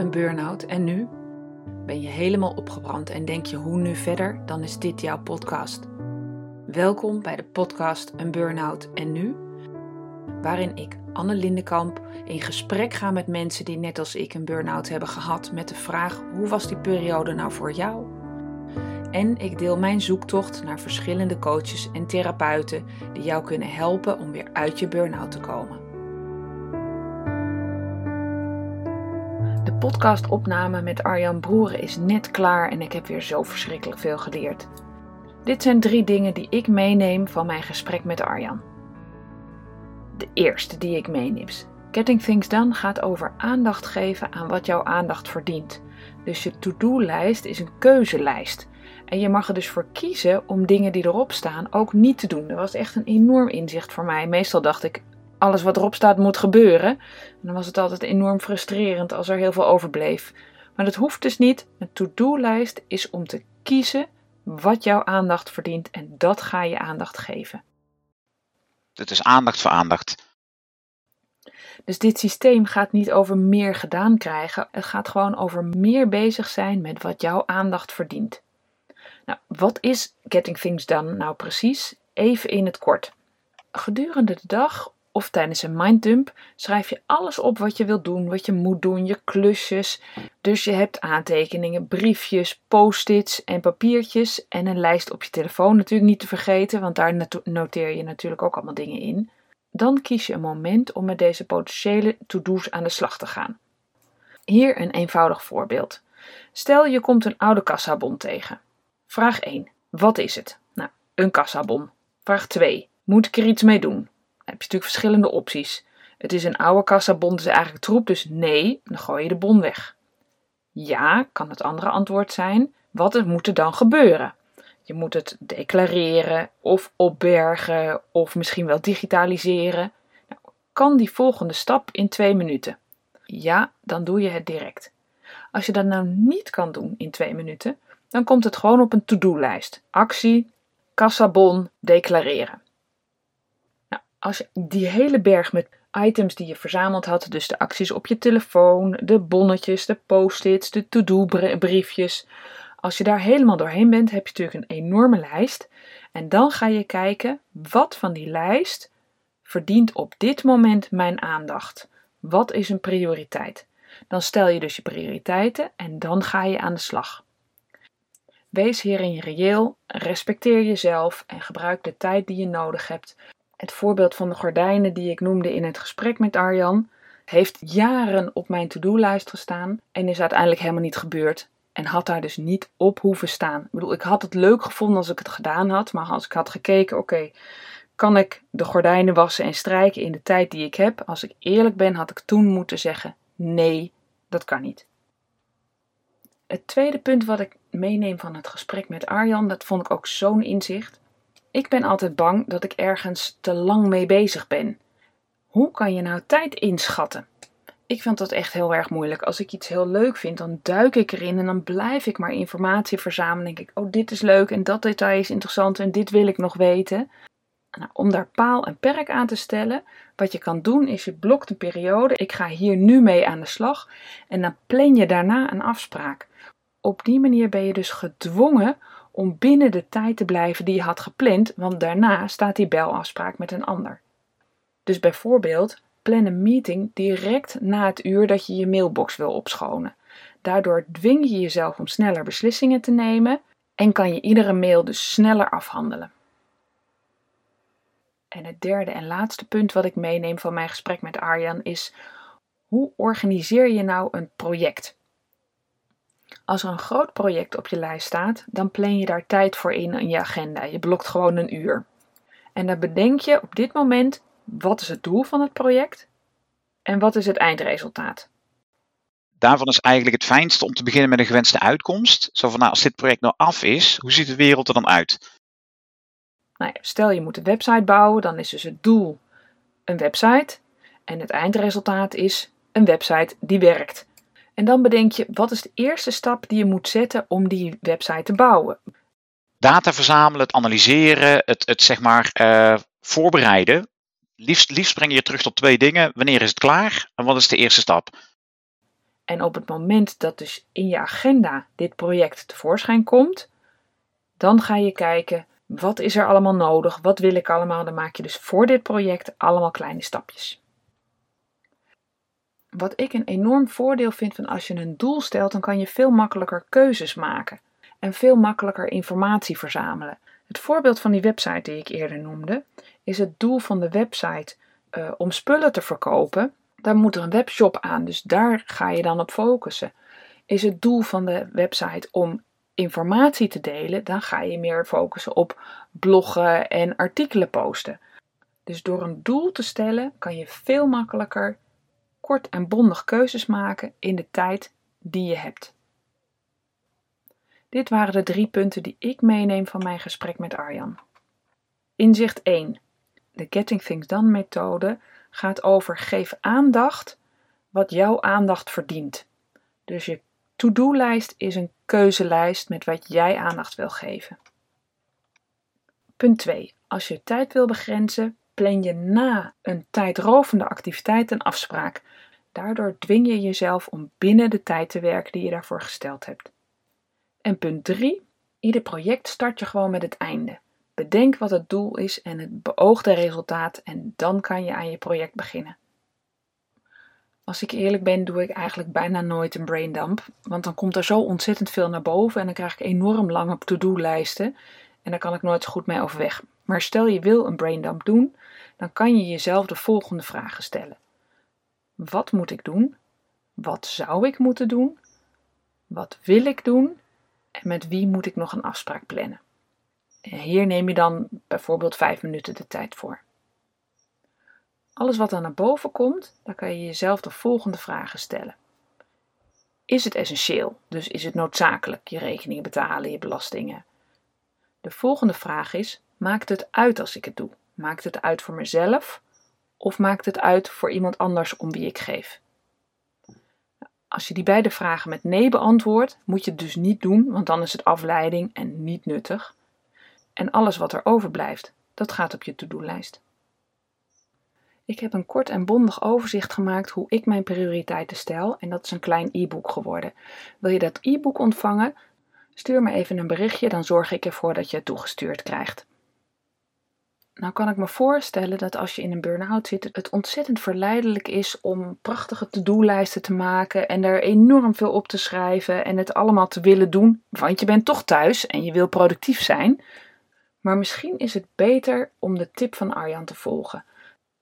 een burn-out en nu? Ben je helemaal opgebrand en denk je hoe nu verder? Dan is dit jouw podcast. Welkom bij de podcast Een Burn-out en nu, waarin ik, Anne Lindenkamp, in gesprek ga met mensen die net als ik een burn-out hebben gehad met de vraag hoe was die periode nou voor jou? En ik deel mijn zoektocht naar verschillende coaches en therapeuten die jou kunnen helpen om weer uit je burn-out te komen. Podcastopname met Arjan Broeren is net klaar en ik heb weer zo verschrikkelijk veel geleerd. Dit zijn drie dingen die ik meeneem van mijn gesprek met Arjan. De eerste die ik meeneem. Getting Things Done gaat over aandacht geven aan wat jouw aandacht verdient. Dus je to-do-lijst is een keuzelijst. En je mag er dus voor kiezen om dingen die erop staan ook niet te doen. Dat was echt een enorm inzicht voor mij. Meestal dacht ik, alles wat erop staat moet gebeuren. En dan was het altijd enorm frustrerend als er heel veel overbleef. Maar dat hoeft dus niet. Een to-do-lijst is om te kiezen wat jouw aandacht verdient en dat ga je aandacht geven. Het is aandacht voor aandacht. Dus dit systeem gaat niet over meer gedaan krijgen. Het gaat gewoon over meer bezig zijn met wat jouw aandacht verdient. Nou, wat is Getting Things Done nou precies? Even in het kort. Gedurende de dag of tijdens een minddump schrijf je alles op wat je wilt doen, wat je moet doen, je klusjes. Dus je hebt aantekeningen, briefjes, post-its en papiertjes en een lijst op je telefoon natuurlijk niet te vergeten, want daar noteer je natuurlijk ook allemaal dingen in. Dan kies je een moment om met deze potentiële to-do's aan de slag te gaan. Hier een eenvoudig voorbeeld. Stel je komt een oude kassabon tegen. Vraag 1. Wat is het? Nou, een kassabon. Vraag 2. Moet ik er iets mee doen? Je natuurlijk verschillende opties. Het is een oude kassabon, dus eigenlijk troep, dus nee, dan gooi je de bon weg. Ja, kan het andere antwoord zijn. Wat moet er dan gebeuren? Je moet het declareren of opbergen of misschien wel digitaliseren. Nou, kan die volgende stap in twee minuten? Ja, dan doe je het direct. Als je dat nou niet kan doen in twee minuten, dan komt het gewoon op een to-do-lijst. Actie, kassabon, declareren als je die hele berg met items die je verzameld had, dus de acties op je telefoon, de bonnetjes, de post-its, de to-do briefjes, als je daar helemaal doorheen bent, heb je natuurlijk een enorme lijst. En dan ga je kijken wat van die lijst verdient op dit moment mijn aandacht. Wat is een prioriteit? Dan stel je dus je prioriteiten en dan ga je aan de slag. Wees hierin reëel, respecteer jezelf en gebruik de tijd die je nodig hebt het voorbeeld van de gordijnen die ik noemde in het gesprek met Arjan heeft jaren op mijn to-do-lijst gestaan en is uiteindelijk helemaal niet gebeurd. En had daar dus niet op hoeven staan. Ik bedoel, ik had het leuk gevonden als ik het gedaan had, maar als ik had gekeken, oké, kan ik de gordijnen wassen en strijken in de tijd die ik heb? Als ik eerlijk ben, had ik toen moeten zeggen: nee, dat kan niet. Het tweede punt wat ik meeneem van het gesprek met Arjan, dat vond ik ook zo'n inzicht. Ik ben altijd bang dat ik ergens te lang mee bezig ben. Hoe kan je nou tijd inschatten? Ik vind dat echt heel erg moeilijk. Als ik iets heel leuk vind, dan duik ik erin en dan blijf ik maar informatie verzamelen. denk ik, oh, dit is leuk en dat detail is interessant en dit wil ik nog weten. Nou, om daar paal en perk aan te stellen, wat je kan doen is je blokt een periode. Ik ga hier nu mee aan de slag en dan plan je daarna een afspraak. Op die manier ben je dus gedwongen om binnen de tijd te blijven die je had gepland, want daarna staat die belafspraak met een ander. Dus bijvoorbeeld, plan een meeting direct na het uur dat je je mailbox wil opschonen. Daardoor dwing je jezelf om sneller beslissingen te nemen en kan je iedere mail dus sneller afhandelen. En het derde en laatste punt wat ik meeneem van mijn gesprek met Arjan is: hoe organiseer je nou een project? Als er een groot project op je lijst staat, dan plan je daar tijd voor in in je agenda. Je blokt gewoon een uur. En dan bedenk je op dit moment wat is het doel van het project en wat is het eindresultaat. Daarvan is eigenlijk het fijnste om te beginnen met een gewenste uitkomst. Zo van, nou, als dit project nou af is, hoe ziet de wereld er dan uit? Nou ja, stel je moet een website bouwen, dan is dus het doel een website en het eindresultaat is een website die werkt. En dan bedenk je, wat is de eerste stap die je moet zetten om die website te bouwen? Data verzamelen, het analyseren, het, het zeg maar uh, voorbereiden. Liefst, liefst breng je je terug tot twee dingen. Wanneer is het klaar en wat is de eerste stap? En op het moment dat dus in je agenda dit project tevoorschijn komt, dan ga je kijken wat is er allemaal nodig, wat wil ik allemaal. Dan maak je dus voor dit project allemaal kleine stapjes. Wat ik een enorm voordeel vind van als je een doel stelt, dan kan je veel makkelijker keuzes maken en veel makkelijker informatie verzamelen. Het voorbeeld van die website die ik eerder noemde, is het doel van de website uh, om spullen te verkopen. Daar moet er een webshop aan, dus daar ga je dan op focussen. Is het doel van de website om informatie te delen, dan ga je meer focussen op bloggen en artikelen posten. Dus door een doel te stellen kan je veel makkelijker kort en bondig keuzes maken in de tijd die je hebt. Dit waren de drie punten die ik meeneem van mijn gesprek met Arjan. Inzicht 1. De Getting Things Done methode gaat over geef aandacht wat jouw aandacht verdient. Dus je to-do-lijst is een keuzelijst met wat jij aandacht wil geven. Punt 2. Als je tijd wil begrenzen, plan je na een tijdrovende activiteit een afspraak. Daardoor dwing je jezelf om binnen de tijd te werken die je daarvoor gesteld hebt. En punt 3. Ieder project start je gewoon met het einde. Bedenk wat het doel is en het beoogde resultaat en dan kan je aan je project beginnen. Als ik eerlijk ben, doe ik eigenlijk bijna nooit een braindump, want dan komt er zo ontzettend veel naar boven en dan krijg ik enorm lange to-do-lijsten en daar kan ik nooit goed mee overweg. Maar stel je wil een braindump doen, dan kan je jezelf de volgende vragen stellen. Wat moet ik doen? Wat zou ik moeten doen? Wat wil ik doen? En met wie moet ik nog een afspraak plannen? Hier neem je dan bijvoorbeeld vijf minuten de tijd voor. Alles wat dan naar boven komt, dan kan je jezelf de volgende vragen stellen. Is het essentieel? Dus is het noodzakelijk je rekeningen betalen, je belastingen? De volgende vraag is: maakt het uit als ik het doe? Maakt het uit voor mezelf of maakt het uit voor iemand anders om wie ik geef? Als je die beide vragen met nee beantwoordt, moet je het dus niet doen, want dan is het afleiding en niet nuttig. En alles wat er overblijft, dat gaat op je to-do-lijst. Ik heb een kort en bondig overzicht gemaakt hoe ik mijn prioriteiten stel en dat is een klein e-book geworden. Wil je dat e-book ontvangen? Stuur me even een berichtje, dan zorg ik ervoor dat je het toegestuurd krijgt. Nou kan ik me voorstellen dat als je in een burn-out zit, het ontzettend verleidelijk is om prachtige to-do-lijsten te maken en er enorm veel op te schrijven en het allemaal te willen doen, want je bent toch thuis en je wil productief zijn. Maar misschien is het beter om de tip van Arjan te volgen.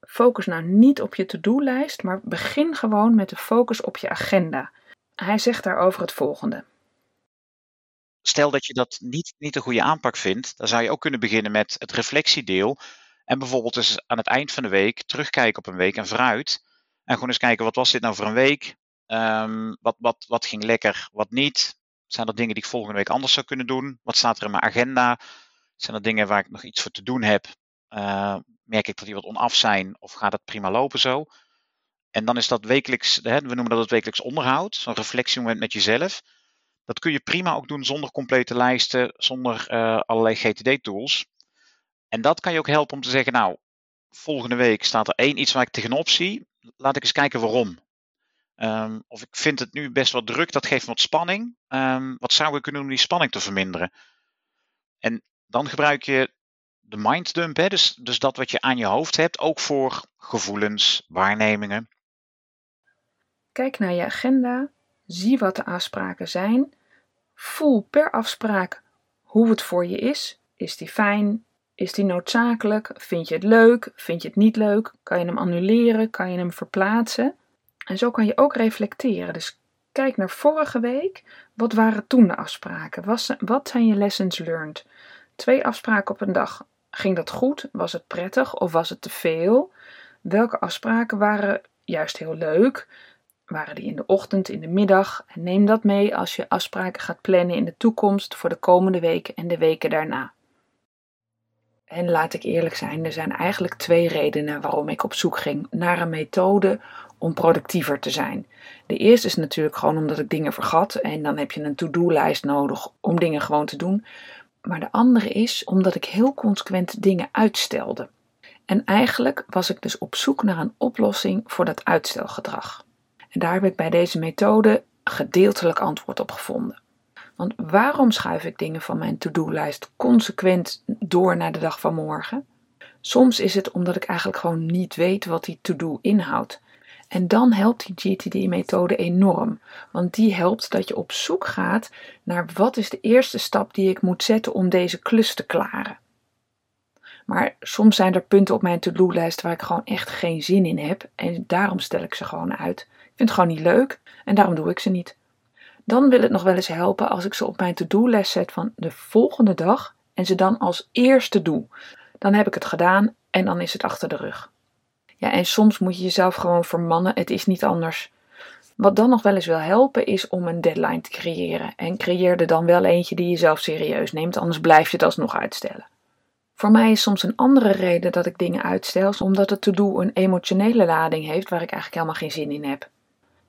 Focus nou niet op je to-do-lijst, maar begin gewoon met de focus op je agenda. Hij zegt daarover het volgende. Stel dat je dat niet, niet een goede aanpak vindt, dan zou je ook kunnen beginnen met het reflectiedeel. En bijvoorbeeld eens aan het eind van de week terugkijken op een week en vooruit. En gewoon eens kijken, wat was dit nou voor een week? Um, wat, wat, wat ging lekker, wat niet? Zijn er dingen die ik volgende week anders zou kunnen doen? Wat staat er in mijn agenda? Zijn er dingen waar ik nog iets voor te doen heb? Uh, merk ik dat die wat onaf zijn of gaat het prima lopen zo? En dan is dat wekelijks, we noemen dat het wekelijks onderhoud, zo'n reflectiemoment met jezelf. Dat kun je prima ook doen zonder complete lijsten, zonder uh, allerlei GTD-tools. En dat kan je ook helpen om te zeggen, nou, volgende week staat er één iets waar ik tegenop zie. Laat ik eens kijken waarom. Um, of ik vind het nu best wel druk, dat geeft me wat spanning. Um, wat zou ik kunnen doen om die spanning te verminderen? En dan gebruik je de minddump, hè, dus, dus dat wat je aan je hoofd hebt, ook voor gevoelens, waarnemingen. Kijk naar je agenda, zie wat de afspraken zijn, voel per afspraak hoe het voor je is. Is die fijn? Is die noodzakelijk? Vind je het leuk? Vind je het niet leuk? Kan je hem annuleren? Kan je hem verplaatsen? En zo kan je ook reflecteren. Dus kijk naar vorige week. Wat waren toen de afspraken? Wat zijn je lessons learned? Twee afspraken op een dag. Ging dat goed? Was het prettig of was het te veel? Welke afspraken waren juist heel leuk? Waren die in de ochtend, in de middag? Neem dat mee als je afspraken gaat plannen in de toekomst voor de komende weken en de weken daarna. En laat ik eerlijk zijn, er zijn eigenlijk twee redenen waarom ik op zoek ging naar een methode om productiever te zijn. De eerste is natuurlijk gewoon omdat ik dingen vergat en dan heb je een to-do-lijst nodig om dingen gewoon te doen. Maar de andere is omdat ik heel consequent dingen uitstelde. En eigenlijk was ik dus op zoek naar een oplossing voor dat uitstelgedrag. Daar heb ik bij deze methode gedeeltelijk antwoord op gevonden. Want waarom schuif ik dingen van mijn to-do-lijst consequent door naar de dag van morgen? Soms is het omdat ik eigenlijk gewoon niet weet wat die to-do inhoudt. En dan helpt die GTD-methode enorm, want die helpt dat je op zoek gaat naar wat is de eerste stap die ik moet zetten om deze klus te klaren. Maar soms zijn er punten op mijn to-do-lijst waar ik gewoon echt geen zin in heb en daarom stel ik ze gewoon uit. Ik vind het gewoon niet leuk en daarom doe ik ze niet. Dan wil het nog wel eens helpen als ik ze op mijn to-do-lijst zet van de volgende dag en ze dan als eerste doe. Dan heb ik het gedaan en dan is het achter de rug. Ja, en soms moet je jezelf gewoon vermannen, het is niet anders. Wat dan nog wel eens wil helpen is om een deadline te creëren. En creëer er dan wel eentje die je zelf serieus neemt, anders blijf je het alsnog uitstellen. Voor mij is soms een andere reden dat ik dingen uitstel, omdat het to-do een emotionele lading heeft waar ik eigenlijk helemaal geen zin in heb.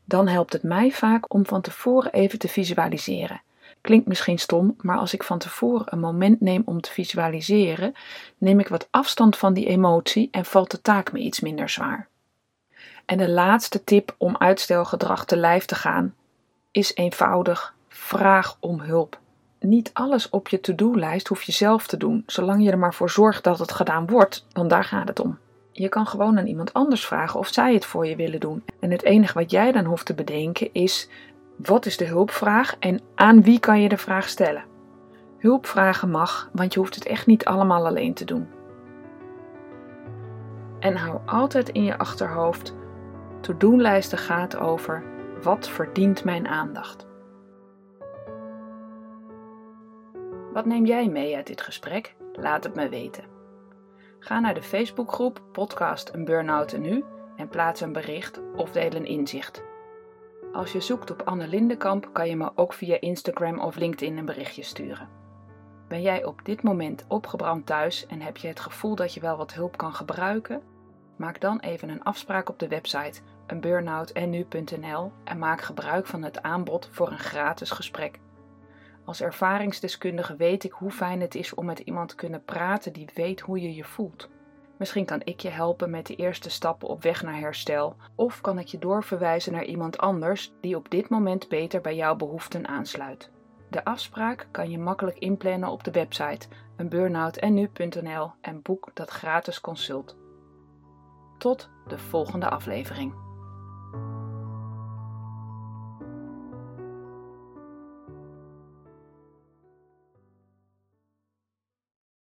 Dan helpt het mij vaak om van tevoren even te visualiseren. Klinkt misschien stom, maar als ik van tevoren een moment neem om te visualiseren, neem ik wat afstand van die emotie en valt de taak me iets minder zwaar. En de laatste tip om uitstelgedrag te lijf te gaan is eenvoudig: vraag om hulp. Niet alles op je to-do-lijst hoef je zelf te doen, zolang je er maar voor zorgt dat het gedaan wordt, want daar gaat het om. Je kan gewoon aan iemand anders vragen of zij het voor je willen doen. En het enige wat jij dan hoeft te bedenken is: wat is de hulpvraag en aan wie kan je de vraag stellen? Hulpvragen mag, want je hoeft het echt niet allemaal alleen te doen. En hou altijd in je achterhoofd: to-do-lijsten gaat over wat verdient mijn aandacht. Wat neem jij mee uit dit gesprek? Laat het me weten. Ga naar de Facebookgroep Podcast een Burnout en Nu en plaats een bericht of deel een inzicht. Als je zoekt op Anne Lindenkamp kan je me ook via Instagram of LinkedIn een berichtje sturen. Ben jij op dit moment opgebrand thuis en heb je het gevoel dat je wel wat hulp kan gebruiken? Maak dan even een afspraak op de website eenburnoutenu.nl en maak gebruik van het aanbod voor een gratis gesprek. Als ervaringsdeskundige weet ik hoe fijn het is om met iemand te kunnen praten die weet hoe je je voelt. Misschien kan ik je helpen met de eerste stappen op weg naar herstel, of kan ik je doorverwijzen naar iemand anders die op dit moment beter bij jouw behoeften aansluit. De afspraak kan je makkelijk inplannen op de website eenburnoutenu.nl en boek dat gratis consult. Tot de volgende aflevering.